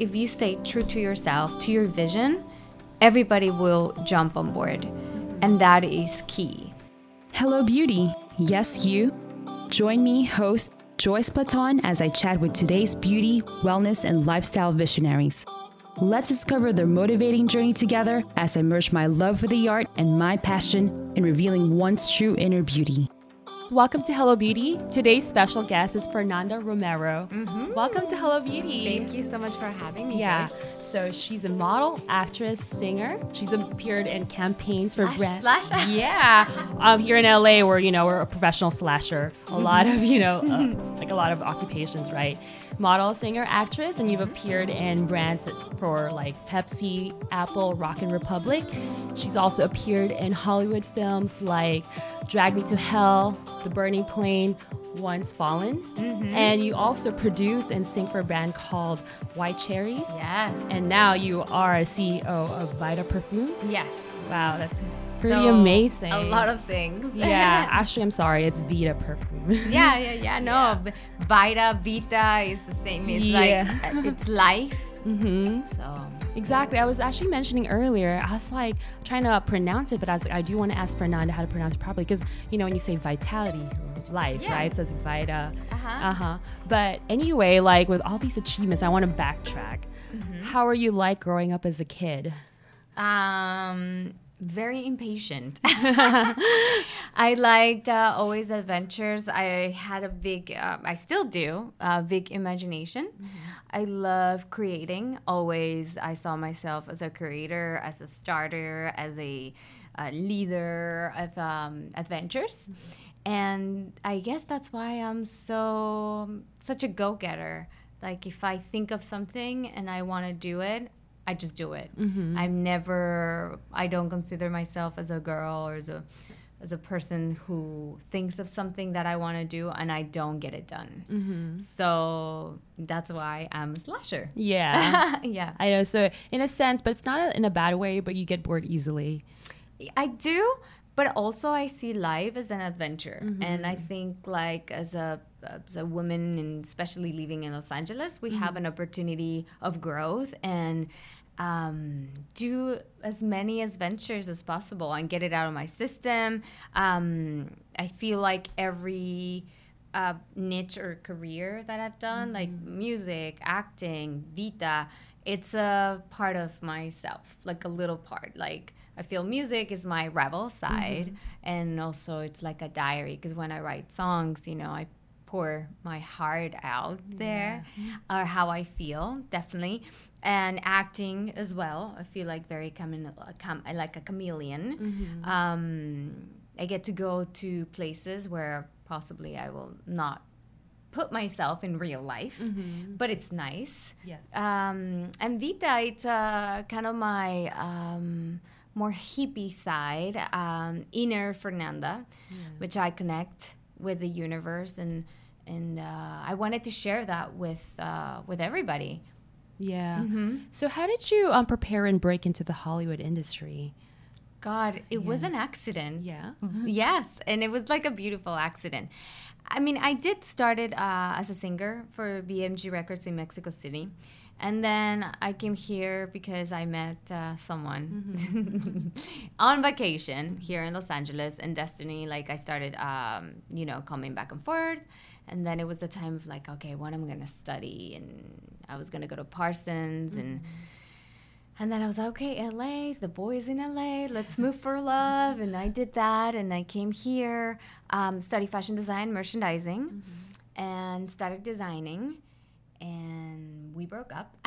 if you stay true to yourself, to your vision, everybody will jump on board. And that is key. Hello, beauty. Yes, you. Join me, host Joyce Platon, as I chat with today's beauty, wellness, and lifestyle visionaries. Let's discover their motivating journey together as I merge my love for the art and my passion in revealing one's true inner beauty. Welcome to Hello Beauty. Today's special guest is Fernanda Romero. Mm-hmm. Welcome to Hello Beauty. Thank you so much for having me. Yeah. Joyce. So she's a model, actress, singer. She's appeared in campaigns for brands. slash. Yeah. Um, here in LA, where you know we're a professional slasher. A lot of you know, uh, like a lot of occupations, right? Model, singer, actress, and you've appeared in brands for like Pepsi, Apple, Rock and Republic. She's also appeared in Hollywood films like Drag Me to Hell, The Burning Plain, Once Fallen, mm-hmm. and you also produce and sing for a brand called White Cherries. Yes. And now you are a CEO of Vita Perfume. Yes. Wow, that's pretty So, amazing. A lot of things. yeah, actually, I'm sorry, it's Vita Perfume. yeah, yeah, yeah. No, Yeah. Vita, Vita is the same. It's Yeah. like uh, it's life. Mm-hmm. So Exactly. I was actually mentioning earlier, I was like trying to pronounce it, but I was like, I do want to ask Fernanda how to pronounce it properly because, you know, when you say vitality, life, Yeah. right? It says Vita. Uh-huh. Uh huh. But anyway, like with all these achievements, I want to backtrack. Mm-hmm. How are you like growing up as a kid? Um, very impatient. I liked uh, always adventures. I had a big, uh, I still do, uh, big imagination. I love creating. Always, I saw myself as a creator, as a starter, as a uh, leader of um, adventures. And I guess that's why I'm so such a go-getter. Like if I think of something and I want to do it, I just do it. Mm-hmm. I'm never. I don't consider myself as a girl or as a as a person who thinks of something that I want to do and I don't get it done. Mm-hmm. So that's why I'm a slasher. Yeah. yeah, I know. So, in a sense, but it's not a, in a bad way, but you get bored easily. I do, but also I see life as an adventure, and I think like as a as a woman, and especially living in Los Angeles, we have an opportunity of growth and um, do as many adventures as possible and get it out of my system. Um, I feel like every uh, niche or career that I've done, like music, acting, Vita, it's a part of myself, like a little part. Like I feel music is my rebel side, and also it's like a diary because when I write songs, you know, I pour my heart out there or how I feel, definitely. And acting as well. I feel like very chame- cham- like a chameleon. Um, I get to go to places where possibly I will not put myself in real life, but it's nice. Yes. Um, and Vita, it's uh, kind of my um, more hippie side, um, inner Fernanda, which I connect with the universe, and and uh, I wanted to share that with uh, with everybody. Yeah. Mm-hmm. So, how did you um, prepare and break into the Hollywood industry? God, it was an accident. Yeah. Yes, and it was like a beautiful accident. I mean, I did started uh, as a singer for BMG Records in Mexico City, and then I came here because I met uh, someone on vacation here in Los Angeles, and Destiny. Like I started, um, you know, coming back and forth, and then it was the time of like, okay, what am I gonna study? And I was gonna go to Parsons and. And then I was like, okay, LA, the boys in LA, let's move for love. And I did that. And I came here, um, study fashion design, merchandising, and started designing. And we broke up.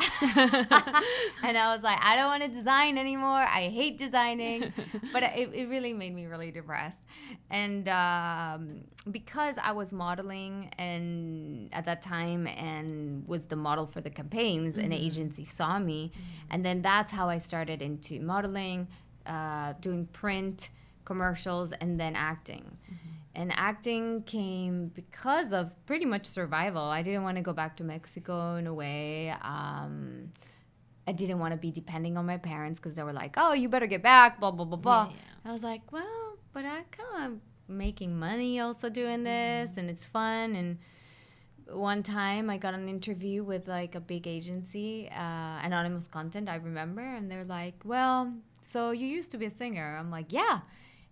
and I was like, I don't want to design anymore. I hate designing. but it, it really made me really depressed. And um, because I was modeling and at that time and was the model for the campaigns, an agency saw me. And then that's how I started into modeling, uh, doing print, commercials, and then acting. And acting came because of pretty much survival. I didn't want to go back to Mexico in a way. Um, I didn't want to be depending on my parents because they were like, "Oh, you better get back," blah blah blah blah. I was like, "Well, but I kind of making money also doing this, and it's fun." And one time I got an interview with like a big agency, uh, Anonymous Content, I remember, and they're like, "Well, so you used to be a singer." I'm like, "Yeah,"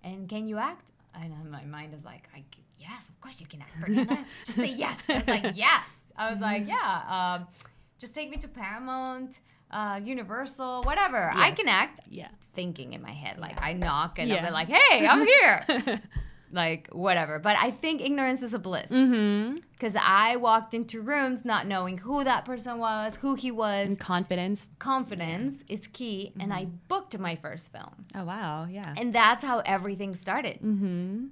and can you act? And my mind is like, "I yes, of course you can act, Fernanda. Just say yes." I was like, "Yes." I was like, "Yeah." Um, just take me to Paramount, uh, Universal, whatever. I can act. Yeah. Thinking in my head, like I knock and I'll Yeah. be like, "Hey, I'm here." like whatever. But I think ignorance is a bliss Mm-hmm. because I walked into rooms not knowing who that person was, who he was. And confidence. Confidence is key, and I Mm-hmm. booked my first film, Oh wow. Yeah. and that's how everything started. Mm-hmm.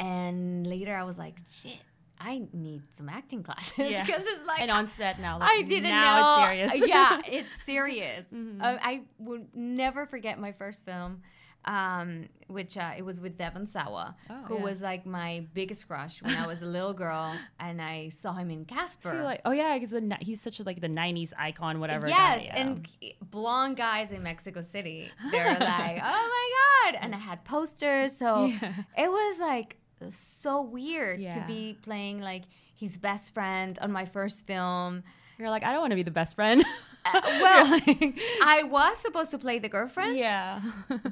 And later, I was like, "Shit, I need some acting classes Yeah. because it's like And on set now. Like, I didn't now know. it's serious. yeah, it's serious. Mhm. Uh, I will never forget my first film, um, which uh, it was with Devon Sawa, Oh, who yeah. was like my biggest crush when I was a little girl, and I saw him in Casper. So like, oh yeah, because he's such a, like the '90s icon, whatever. Yes, guy, yeah. and blonde guys in Mexico City. They're like, oh my god! And I had posters, so Yeah. it was like so weird to be playing like his best friend on my first film. you're like, I don't want to be the best friend. Uh, well, like- I was supposed to play the girlfriend. yeah.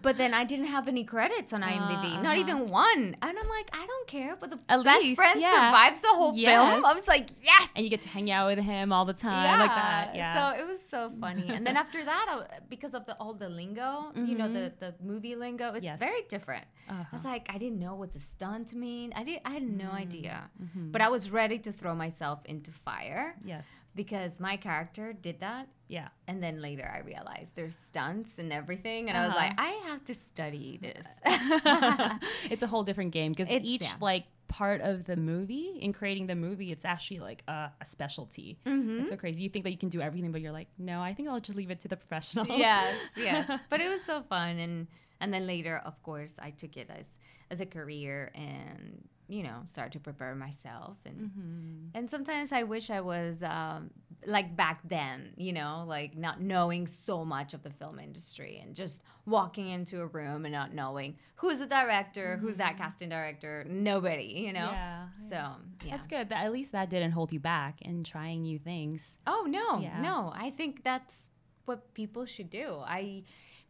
But then I didn't have any credits on IMDb, Uh, not uh-huh. even one. And I'm like, I don't care. But the At best least, friend yeah. survives the whole Yes. film. I was like, yes. and you get to hang out with him all the time, like that. Yeah. So it was so funny. and then after that, I, because of the all the lingo, you know, the the movie lingo, it's Yes. very different. I Uh-huh. was like, I didn't know what the stunt mean. I did. I had no idea. Mm-hmm. But I was ready to throw myself into fire yes. because my character did that. Yeah. And then later I realized there's stunts and everything. And I was Uh-huh. like, I have to study this. it's a whole different game because each yeah. like part of the movie in creating the movie, it's actually like a, a specialty. Mhm. It's so crazy. You think that you can do everything, but you're like, no, I think I'll just leave it to the professionals. yes, yes. But it was so fun, and and then later, of course, I took it as as a career, and you know, started to prepare myself, and Mm-hmm. and sometimes I wish I was um, like back then, you know, like not knowing so much of the film industry and just walking into a room and not knowing who's the director, who's that casting director, nobody, you know. Yeah. So yeah. That's good. That at least that didn't hold you back in trying new things. Oh no, no. I think that's what people should do. I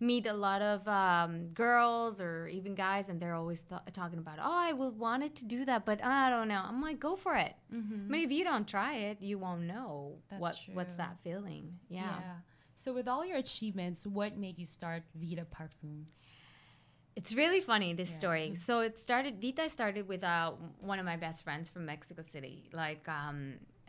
meet a lot of um, girls or even guys, and they're always th- talking about, "Oh, I would wanted to do that, but I don't know." I'm like, "Go for it." Mm-hmm. I mean, if you don't try it, you won't know That's what what's that feeling. Yeah. So with all your achievements, what made you start Vita Parfum? It's really funny this Yeah. story. So it started. Vita started with uh, one of my best friends from Mexico City. Like um,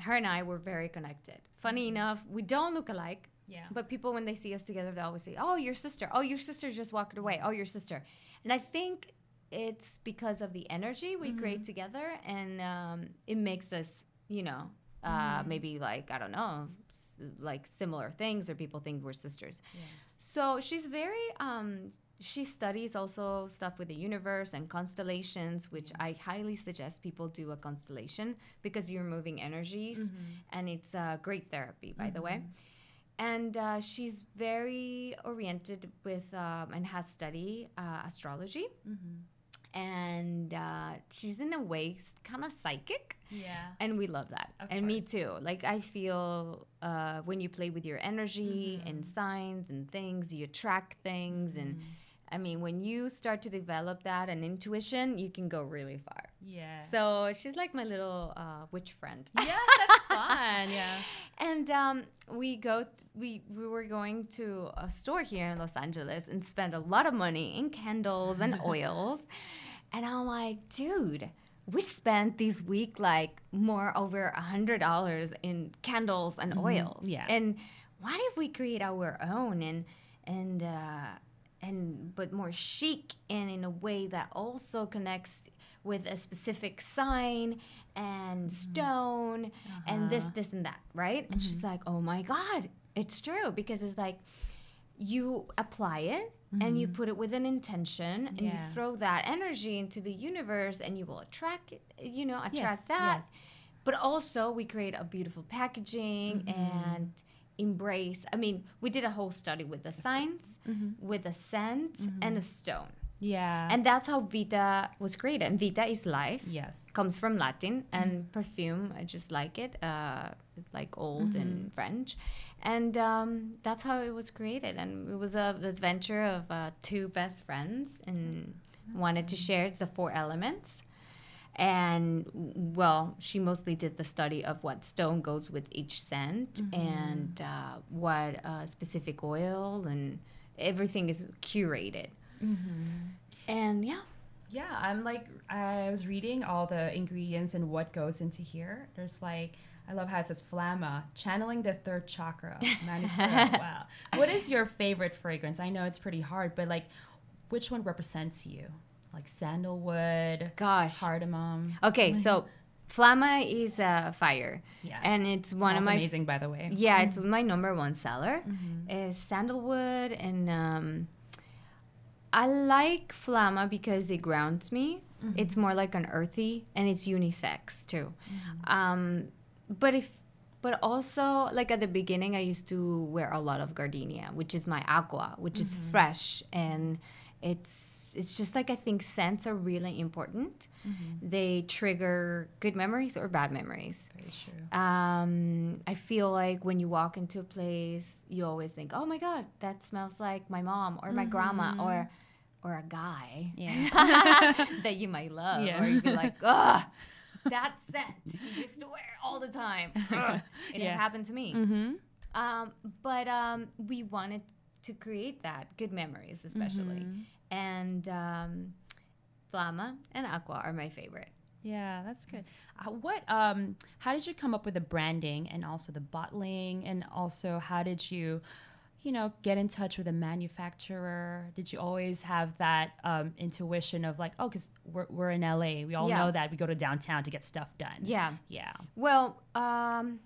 her and I were very connected. Funny enough, we don't look alike. Yeah. But people, when they see us together, they always say, "Oh, your sister. Oh, your sister just walked away. Oh, your sister." And I think it's because of the energy we create together, and um, it makes us, you know, uh, maybe like I don't know, s- like similar things, or people think we're sisters. So she's very. Um, she studies also stuff with the universe and constellations, which I highly suggest people do a constellation because you're moving energies, and it's a great therapy, by the way and uh, she's very oriented with um, and has studied uh, astrology. And uh, she's in a way kind of psychic. Yeah. and we love that. Of and me too. Like i feel uh, when you play with your energy Mm-hmm. and signs and things you attract things. And Mm-hmm. i mean when you start to develop that and intuition you can go really far Yeah. so she's like my little uh, witch friend yeah, that's fun. Yeah. and um, we go. We we were going to a store here in Los Angeles and spend a lot of money in candles and oils, and I'm like, dude, we spent this week like more over a hundred dollars in candles and oils. Yeah. And what if we create our own and and uh, and but more chic and in a way that also connects with a specific sign and mm-hmm. stone and this uh-huh. this and that right? And she's mm-hmm. like oh my god it's true because it's like you apply it and you mm-hmm. put it with an intention and you throw that energy into the universe and you will attract you know attract Yes, that. yes. but also we create a beautiful packaging and embrace i mean we did a whole study with the signs with a scent and a stone Yeah. And that's how Vita was created. And Vita is life. yes. Comes from Latin and perfume. I just like it, uh, like old in French, and um, that's how it was created. And it was a adventure of uh, two best friends and wanted to share. It's the four elements, and well, she mostly did the study of what stone goes with each scent and uh, what uh, specific oil and everything is curated. And yeah. Yeah, I'm like I was reading all the ingredients and what goes into here. There's like I love how it says flamma, channeling the third chakra. Wow. What is your favorite fragrance? I know it's pretty hard, but like which one represents you? Like sandalwood, Gosh. cardamom. Okay, so Flamma is a fire. Yeah. And it's one of my amazing by the way. Yeah, it's my number one seller. Mm-hmm. Is sandalwood and um, I like Flamma because it grounds me. Mm-hmm. It's more like an earthy and it's unisex too. Um, but if but also like at the beginning I used to wear a lot of gardenia, which is my aqua, which is Mm-hmm. fresh and it's it's just like I think scents are really important. Mm-hmm. They trigger good memories or bad memories. Very true. Um, I feel like when you walk into a place, you always think, "Oh my God, that smells like my mom or my grandma or or a guy Yeah. that you might love." Yeah. Or you'd be like, "Ugh, that scent you used to wear all the time." Ugh. It Yeah. happened to me. mm-hmm. Um, but um, we wanted to create that good memories, especially, and um, Flamma and Aqua are my favorite. Yeah, that's good. Uh, what um how did you come up with the branding and also the bottling and also how did you you know get in touch with a manufacturer? Did you always have that um, intuition of like, oh, because we're, we're in LA, we all Yeah. know that we go to downtown to get stuff done. Yeah. Yeah. Well, um,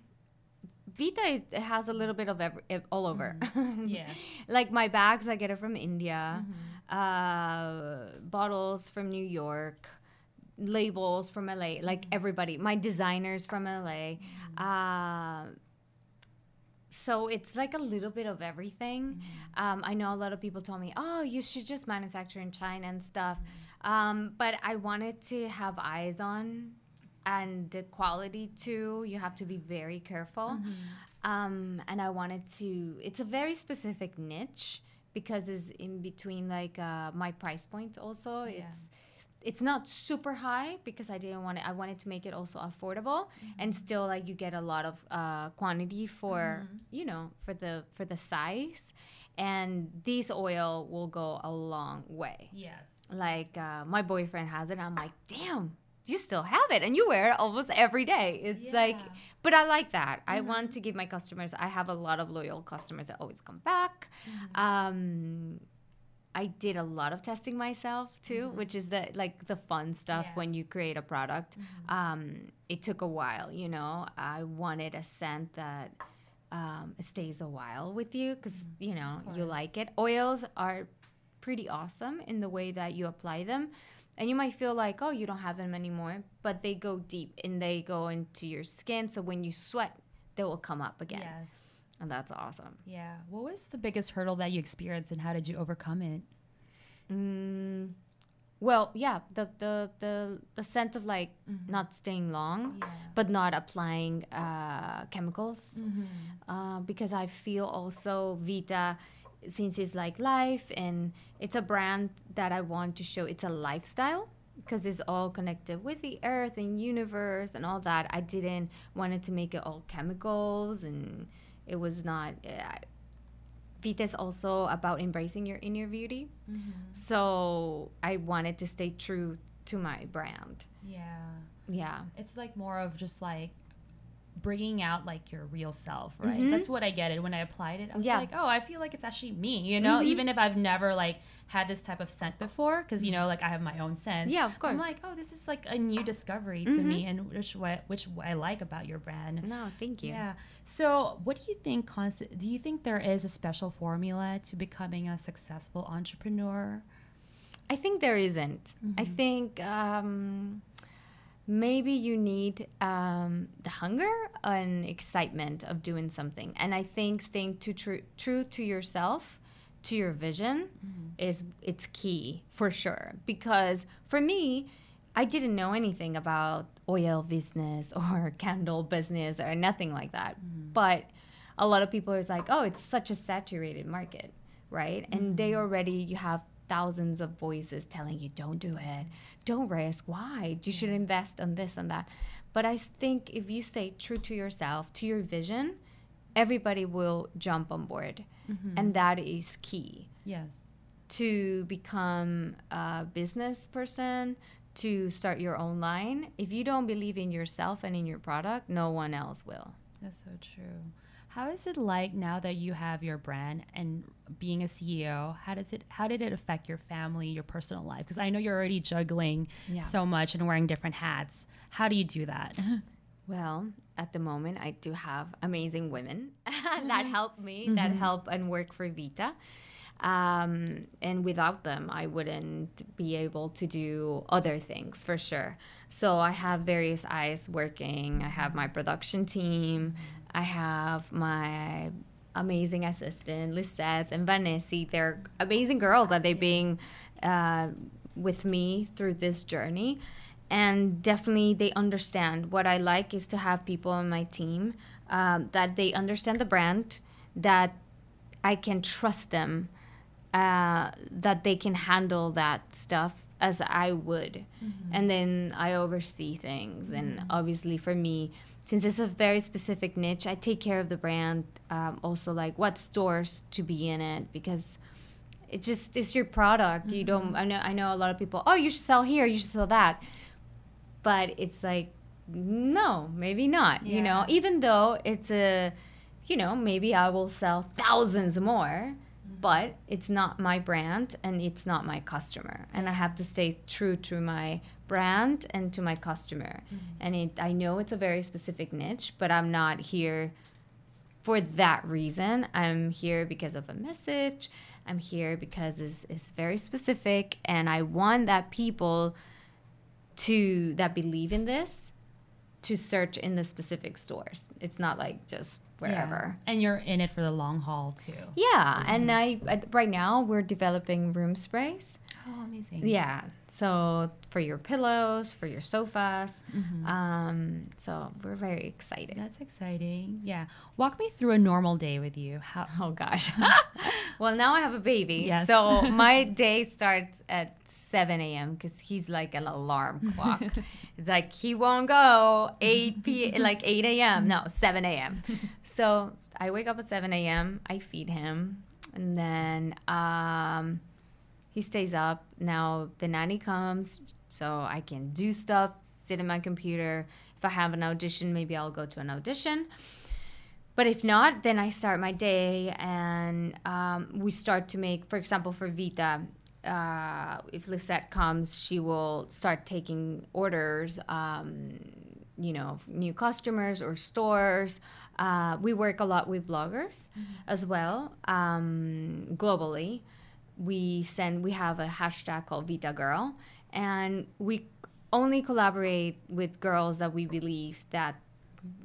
Vita it it has a little bit of every, all over. Yeah. like my bags, I get it from India. Mm-hmm. Uh, bottles from New York. Labels from LA. Like Mm-hmm. everybody, my designers from LA. Uh, so it's like a little bit of everything. Um, I know a lot of people told me, "Oh, you should just manufacture in China and stuff," um, but I wanted to have eyes on and the quality too. You have to be very careful. Um, and I wanted to. It's a very specific niche because it's in between like uh, my price point. Also, Yeah. it's it's not super high because I didn't want it. I wanted to make it also affordable and still like you get a lot of uh, quantity for you know for the for the size. And this oil will go a long way. Yes. Like uh, my boyfriend has it. I'm like, damn, you still have it, and you wear it almost every day. It's like, but I like that. I want to give my customers. I have a lot of loyal customers that always come back. Um, I did a lot of testing myself too, which is the like the fun stuff Yeah. when you create a product. Um, it took a while, you know. I wanted a scent that um, stays a while with you because you know you like it. Oils are pretty awesome in the way that you apply them. And you might feel like, oh, you don't have them anymore, but they go deep and they go into your skin. So when you sweat, they will come up again. Yes. And that's awesome. Yeah. What was the biggest hurdle that you experienced and how did you overcome it? Mm, well, yeah, the, the, the, the scent of like not staying long, Yeah. but not applying uh, chemicals. Uh, because I feel also Vita, since it's like life and it's a brand that I want to show it's a lifestyle because it's all connected with the earth and universe and all that. I didn't wanted to make it all chemicals and it was not. Uh, Vita is also about embracing your inner beauty. So I wanted to stay true to my brand. Yeah. Yeah. It's like more of just like bringing out like your real self, right? Mhm. That's what I get it when I applied it. I was Yeah. like, oh, I feel like it's actually me, you know, Mhm. even if I've never like had this type of scent before, because you know, like I have my own scent. Yeah, of course. I'm like, oh, this is like a new discovery to Mhm. me, and which what which I like about your brand. No, thank you. Yeah. So, what do you think? Const- do you think there is a special formula to becoming a successful entrepreneur? I think there isn't. I Mhm. think um, maybe you need um, the hunger and excitement of doing something. And I think staying too true, true to yourself to your vision mm-hmm. is it's key for sure. Because for me i didn't know anything about oil business or candle business or nothing like that. Mm-hmm. But a lot of people are like oh it's such a saturated market right? And they mm-hmm. already you have thousands of voices telling you don't do it. Don't risk. Why? You should invest on this and that. But i think if you stay true to yourself to your vision everybody will jump on board. Mm-hmm. And that is key. Yes. to become a business person to start your own line. If you don't believe in yourself and in your product no one else will. That's so true. How is it like now that you have your brand and being a CEO? How does it how did it affect your family, your personal life? Because I know you're already juggling Yeah. so much and wearing different hats. How do you do that? Well, at the moment, I do have amazing women that mm-hmm. help me, that mm-hmm. help and work for Vita. Um, and without them, I wouldn't be able to do other things for sure. So I have various eyes working. I have my production team. Mm-hmm. I have my amazing assistant, Lisette and Vanessa. They're amazing girls that they've been uh, with me through this journey. And definitely they understand what i like is to have people on my team um, that they understand the brand that i can trust them uh, that they can handle that stuff as i would. And then i oversee things. And obviously for me since it's a very specific niche i take care of the brand um, also like what stores to be in it because it just is your product. You don't i know i know a lot of people oh you should sell here you should sell that. But it's like no maybe not you know? Even though it's a you know maybe i will sell thousands more but it's not my brand and it's not my customer and i have to stay true to my brand and to my customer mm-hmm. and it i know it's a very specific niche but i'm not here for that reason. I'm here because of a message. I'm here because it's, it's very specific, and I want that people to that believe in this to search in the specific stores. It's not like just wherever. Yeah. And you're in it for the long haul too. Yeah, and I, I right now we're developing room sprays. Oh, amazing. Yeah, so for your pillows, for your sofas. Mm-hmm. Um, so we're very excited. That's exciting. Yeah. Walk me through a normal day with you. How Oh gosh. well, now I have a baby. Yes. So my day starts at 7 a.m. because he's like an alarm clock. it's like he won't go 8 p. like 8 a.m. No, 7 a.m. so I wake up at 7 a.m. I feed him, and then um, he stays up. Now the nanny comes, so I can do stuff, sit in my computer. If I have an audition, maybe I'll go to an audition. But if not, then I start my day and um, we start to make, for example, for Vita, uh, if Lisette comes, she will start taking orders, um, you know, new customers or stores. Uh, we work a lot with bloggers as well, um, globally. We send, we have a hashtag called Vita Girl, and we only collaborate with girls that we believe that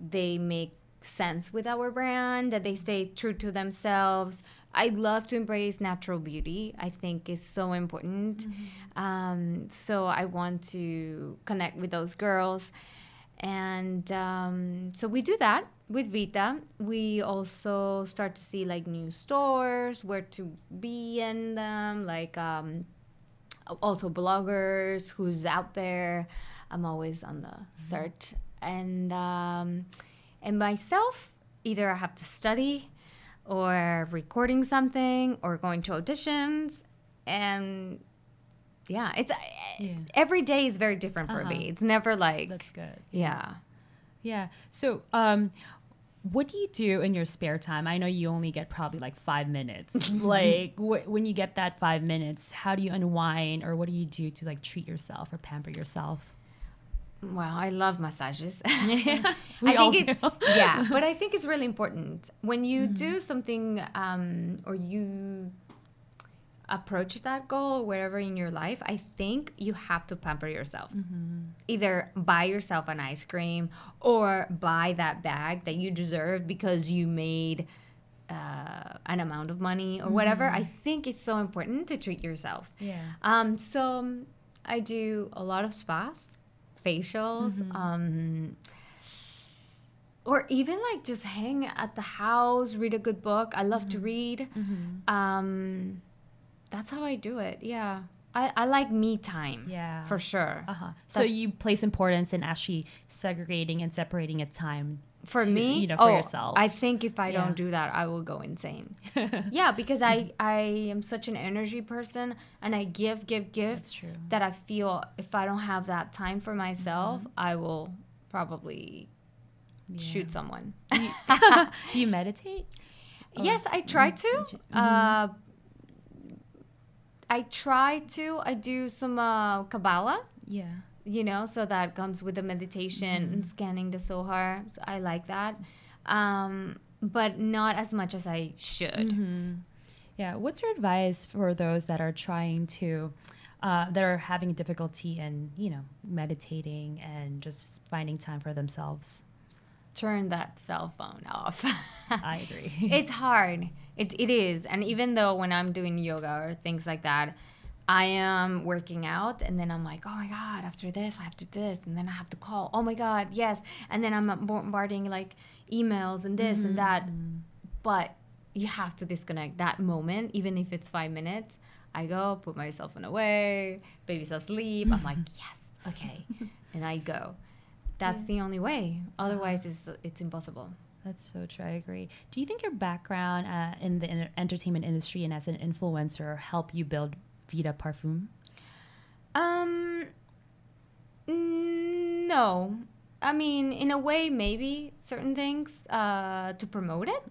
they make sense with our brand, that they stay true to themselves. I love to embrace natural beauty. I think is so important. Um, so I want to connect with those girls. And um, so we do that with Vita. We also start to see like new stores, where to be in them, like um, also bloggers who's out there. I'm always on the search, and um, and myself, either I have to study, or recording something, or going to auditions, and yeah, it's Yeah. every day is very different for Uh-huh. me. It's never like That's good. yeah. Yeah. So, um, what do you do in your spare time? I know you only get probably like five minutes. like, wh- when you get that five minutes, how do you unwind, or what do you do to like treat yourself or pamper yourself? Well, I love massages. We I all think it's do. yeah, but I think it's really important when you Mm-hmm. do something um, or you approach that goal wherever in your life. I think you have to pamper yourself. Mm-hmm. Either buy yourself an ice cream or buy that bag that you deserve because you made uh, an amount of money or whatever. I think it's so important to treat yourself. Yeah. Um, so I do a lot of spas, facials, Mm-hmm. um, or even like just hang at the house, read a good book. I love to Mm-hmm. read. Um, that's how I do it. Yeah. I, I like me time. Yeah. For sure. Uh huh. So you place importance in actually segregating and separating a time for me, you know, for oh, yourself. I think if I Yeah. don't do that, I will go insane. yeah, because I I am such an energy person, and I give, give, give. That's true. That I feel if I don't have that time for myself, Mm-hmm. I will probably shoot someone. Do you meditate? yes, I try to. Mm-hmm. Uh, I try to. I do some uh, Kabbalah. Yeah. You know, so that comes with the meditation Mm-hmm. and scanning the Zohar. So I like that. Um, but not as much as I should. Mm-hmm. Yeah. What's your advice for those that are trying to, uh, that are having difficulty in, you know, meditating and just finding time for themselves? Turn that cell phone off. I agree. it's hard. It, it is. And even though when I'm doing yoga or things like that, I am working out and then I'm like, oh my God, after this, I have to do this. And then I have to call. Oh my God, yes. And then I'm bombarding like emails and this and that. But you have to disconnect that moment, even if it's five minutes. I go, put myself cell phone away, baby's asleep. I'm like, yes, okay. and I go. That's the only way. Otherwise, it's, it's impossible. That's so true. I agree. Do you think your background uh, in the entertainment industry and as an influencer help you build Vita Parfum? Um, no. I mean, in a way, maybe certain things uh, to promote it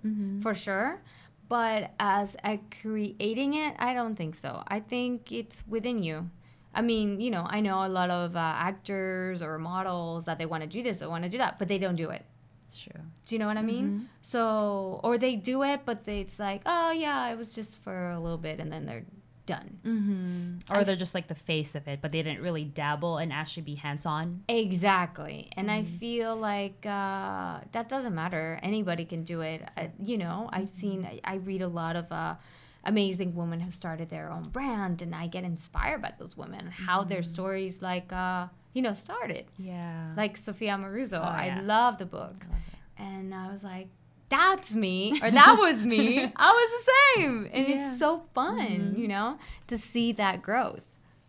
for sure. But as a creating it, I don't think so. I think it's within you. I mean, you know, I know a lot of uh, actors or models that they want to do this, they want to do that, but they don't do it. It's true. Do you know what I mean? So, or they do it, but they, it's like, oh yeah, it was just for a little bit, and then they're done. Mm-hmm. Or they're just like the face of it, but they didn't really dabble and actually be hands on. Exactly. And I feel like uh, that doesn't matter. Anybody can do it. I, you know, I've seen, I, I read a lot of uh, amazing women who started their own brand, and I get inspired by those women, how their stories, like, uh, you know, started. Yeah. Like Sophia Amoruso. I yeah. love the book. And I was like, that's me, or that was me. I was the same. And Yeah. it's so fun, you know, to see that growth.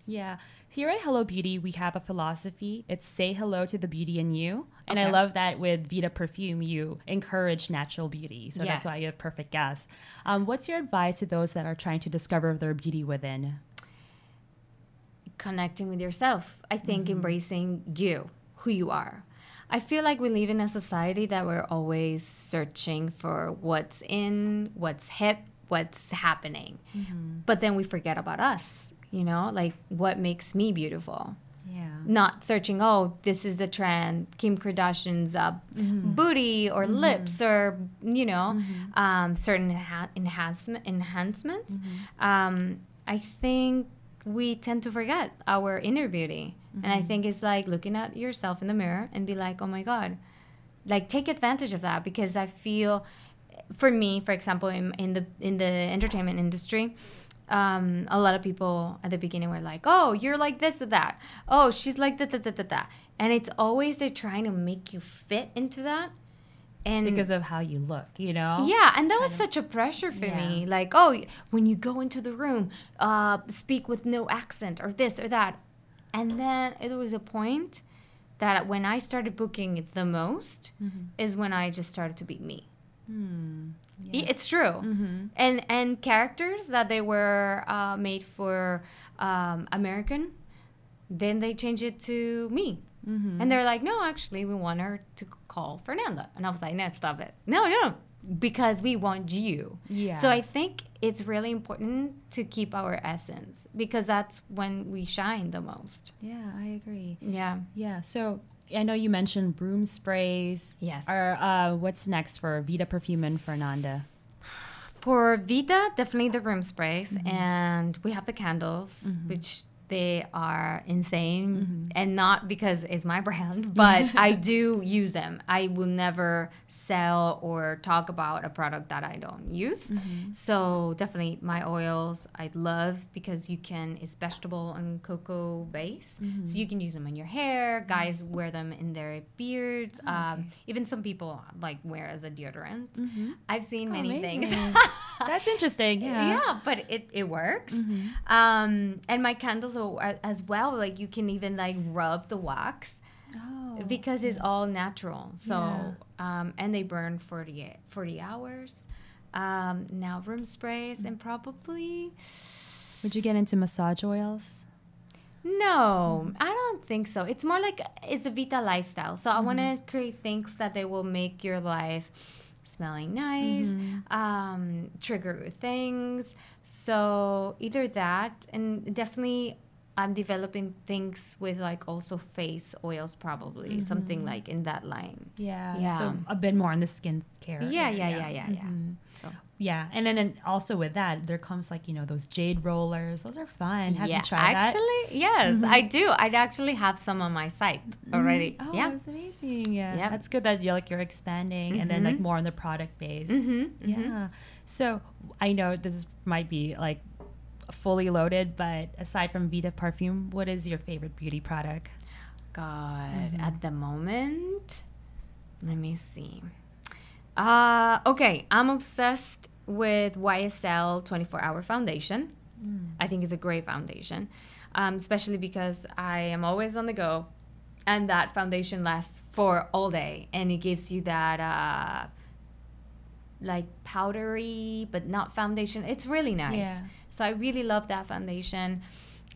Yeah. Here at Hello Beauty, we have a philosophy. It's say hello to the beauty in you. And I love that with Vita Perfume, you encourage natural beauty. So that's why you have perfect gas. Um, what's your advice to those that are trying to discover their beauty within? connecting with yourself. I think embracing you, who you are. I feel like we live in a society that we're always searching for what's in, what's hip, what's happening. But then we forget about us, you know, like what makes me beautiful. Yeah. Not searching, oh, this is the trend, Kim Kardashian's uh, booty or lips or, you know, um, certain enha- enhancement, enhancements. Um, I think we tend to forget our inner beauty. And I think it's like looking at yourself in the mirror and be like, oh my God, like take advantage of that because I feel, for me, for example, in, in the in the entertainment industry, um, a lot of people at the beginning were like, "Oh, you're like this or that. Oh, she's like that, that, that, that, that." And it's always they're trying to make you fit into that, and Because of how you look, you know? yeah, and that was such a pressure for me. Like, oh, when you go into the room, uh, speak with no accent or this or that. And then it was a point that when I started booking the most is when I just started to be me. I- It's true. And and characters that they were uh, made for um, American, then they change it to me. And they're like, no, actually, we want her to call Fernanda. And I was like, no, stop it. No, no, because we want you. Yeah. So I think it's really important to keep our essence because that's when we shine the most. Yeah, I agree. Yeah. Yeah. So I know you mentioned broom sprays. Yes. Or uh, what's next for Vita Perfume and Fernanda? For Vita, definitely the room sprays, and we have the candles, which they are insane Mm-hmm. and not because it's my brand but i do use them i will never sell or talk about a product that i don't use Mm-hmm. so definitely my oils i love because you can it's vegetable and cocoa base Mm-hmm. so you can use them in your hair guys wear them in their beards Oh, um, even some people like wear as a deodorant i've seen Oh, many things. That's interesting. Yeah. yeah, but it, it works. Mm-hmm. Um, and my candles are, as well. Like you can even like rub the wax Oh. because it's all natural. So Yeah. um, and they burn 40, 40 hours. Um, now room sprays and probably Would you get into massage oils? no, I don't think so. It's more like it's a Vita lifestyle. So I want to create things that they will make your life smelling nice, um, trigger things. So either that, and definitely I'm developing things with like also face oils, probably something like in that line. Yeah. Yeah. So a bit more on the skincare. Yeah, yeah, yeah, yeah, yeah. Mhm. So Yeah, and then and also with that, there comes like you know those jade rollers. Those are fun. Have yeah, you tried that? actually, yes, I do. I'd actually have some on my site already. Oh, yeah. that's amazing. Yeah, Yep. that's good that you're like you're expanding and then like Mhm. more on the product base. Mm-hmm, Yeah. So I know this might be like fully loaded, but aside from Vita perfume, what is your favorite beauty product? God, Mm-hmm. at the moment, let me see. Uh, okay, I'm obsessed with YSL 24 Hour Foundation. Mm. I think it's a great foundation, um, especially because I am always on the go, and that foundation lasts for all day, and it gives you that uh, like powdery but not foundation. It's really nice. Yeah. So I really love that foundation.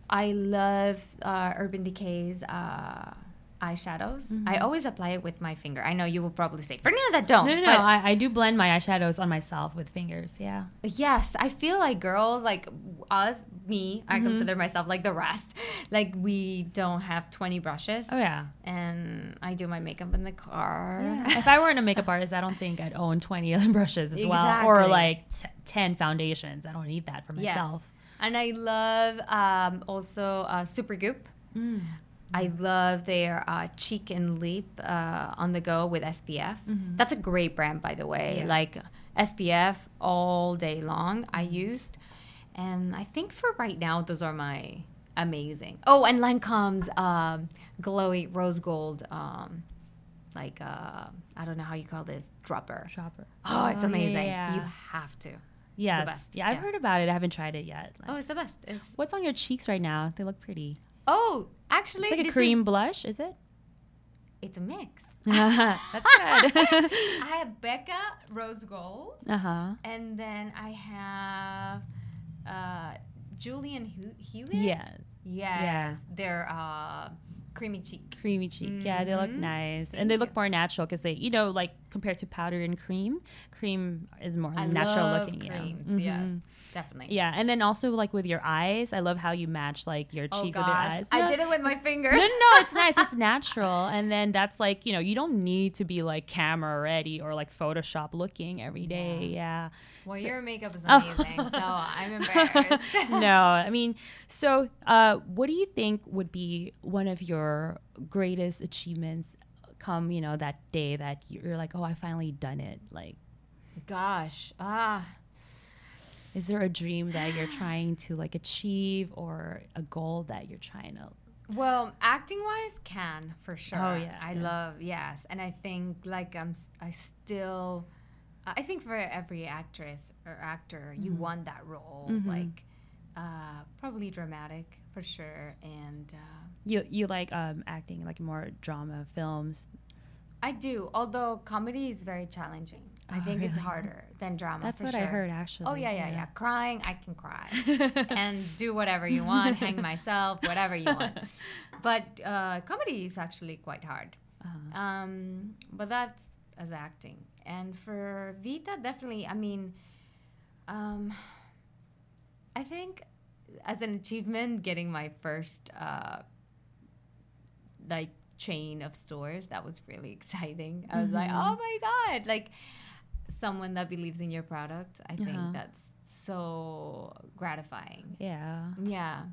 I love uh, Urban Decay's uh, eyeshadows. Mm-hmm. I always apply it with my finger. I know you will probably say, Fernanda, don't. No, no, no. but I, I do blend my eyeshadows on myself with fingers. Yeah. Yes, I feel like girls, like us, me, I Mm-hmm. consider myself like the rest. Like we don't have 20 brushes. Oh yeah. And I do my makeup in the car. Yeah. if I weren't a makeup artist, I don't think I'd own 20 brushes as well. Or like t- 10 foundations. I don't need that for Yes. myself. And I love um, also uh, Supergoop. Mm. I love their uh, cheek and lip uh, on the go with SPF. That's a great brand, by the way. Yeah. Like SPF all day long, I used. And I think for right now, those are my amazing. Oh, and Lancome's um, glowy rose gold, um, like, uh, I don't know how you call this, dropper. Shopper. Oh, it's yeah, amazing. yeah. You have to. Yes. best. Yeah, I've Yes. heard about it. I haven't tried it yet. Like, Oh, it's the best. It's, What's on your cheeks right now? They look pretty. Oh, actually, It's like a cream is- blush, is it? it's a mix. That's good. I have Becca Rose Gold, uh huh. and then I have uh, Julie Hewett. Yes. Yes, they're uh, creamy cheek. Creamy cheek. Yeah, they look Mhm. nice. Thank and they you. look more natural because they, you know, like compared to powder and cream, cream is more I natural looking. you know. creams. Yes, Mhm. definitely. Yeah, and then also like with your eyes, I love how you match like your Oh cheeks gosh, with your eyes. I No, did it with my fingers. no, no, it's nice. It's natural, and then that's like you know you don't need to be like camera ready or like Photoshop looking every day. Yeah. Well, So- your makeup is Oh. amazing, so I'm embarrassed. no, I mean, so uh, what do you think would be one of your greatest achievements? Come, you know, that day that you're like, oh, I finally done it. Like, Gosh, ah, is there a dream that you're trying to like achieve or a goal that you're trying to? Well, acting wise, can for sure. Oh, yeah, I yeah. love yes, and I think like I'm. I still. I think for every actress or actor, you Mm-hmm. want that role, Mhm. like uh, probably dramatic for sure, and uh, You you like um, acting like more drama films? I do. Although comedy is very challenging. I Oh, think it's harder than drama. That's what I heard actually. Oh yeah, yeah, yeah. Crying, I can cry. and do whatever you want, hang myself, whatever you want. But uh, comedy is actually quite hard. Uh-huh. Um, but that's as acting. And for Vita, definitely, I mean, um, I think as an achievement, getting my first uh, like chain of stores, that was really exciting. I was like, Mhm. oh my God, like someone that believes in your product. I Uh-huh. think that's so gratifying. Yeah. Yeah.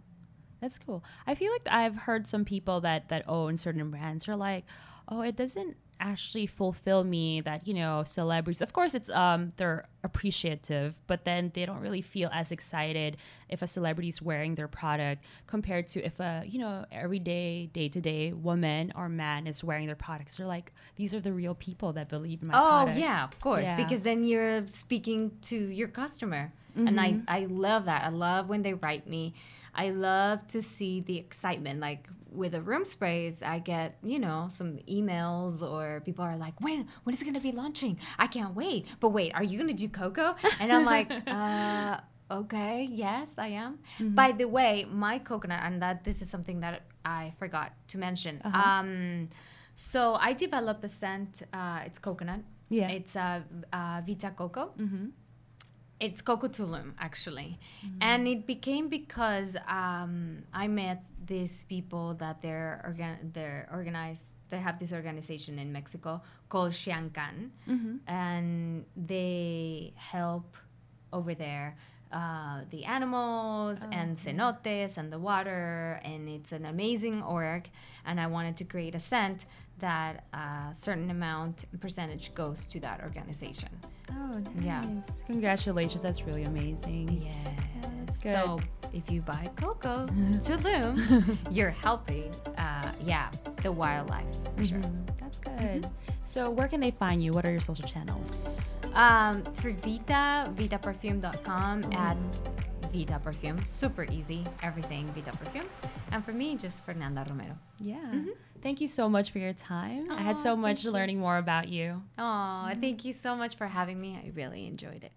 That's cool. I feel like I've heard some people that that own certain brands are like, oh, it doesn't actually fulfill me that you know celebrities of course it's um they're appreciative but then they don't really feel as excited if a celebrity is wearing their product compared to if a you know everyday day-to-day woman or man is wearing their products. They're like these are the real people that believe in my oh product. yeah of course Yeah. because then you're speaking to your customer and i i love that. I love when they write me i love to see the excitement. Like with the room sprays i get you know some emails or people are like when when is it going to be launching? I can't wait. But wait are you going to do cocoa and i'm like uh okay yes i am. By the way my coconut and that this is something that i forgot to mention um so i developed a scent uh it's coconut. Yeah. it's uh, uh vita coco. Mm-hmm. It's Coco Tulum, actually. And it became because um, I met these people that they're, organ- they're organized, they have this organization in Mexico called Sian Ka'an. Mm-hmm. And they help over there uh, the animals and cenotes and the water. And it's an amazing org. And I wanted to create a scent that a certain amount percentage goes to that organization. oh nice Yeah. congratulations that's really amazing Yes. that's good. So if you buy cocoa to Tulum, you're helping, uh, yeah, the wildlife for sure. Mhm. That's good. So, where can they find you? What are your social channels? Um, for Vita, vitaperfume.com at Vita Perfume. Super easy, everything Vita Perfume. And for me, just Fernanda Romero. Yeah. Mm-hmm. Thank you so much for your time. I had so much learning more about you. Oh, thank you so much for having me. I really enjoyed it.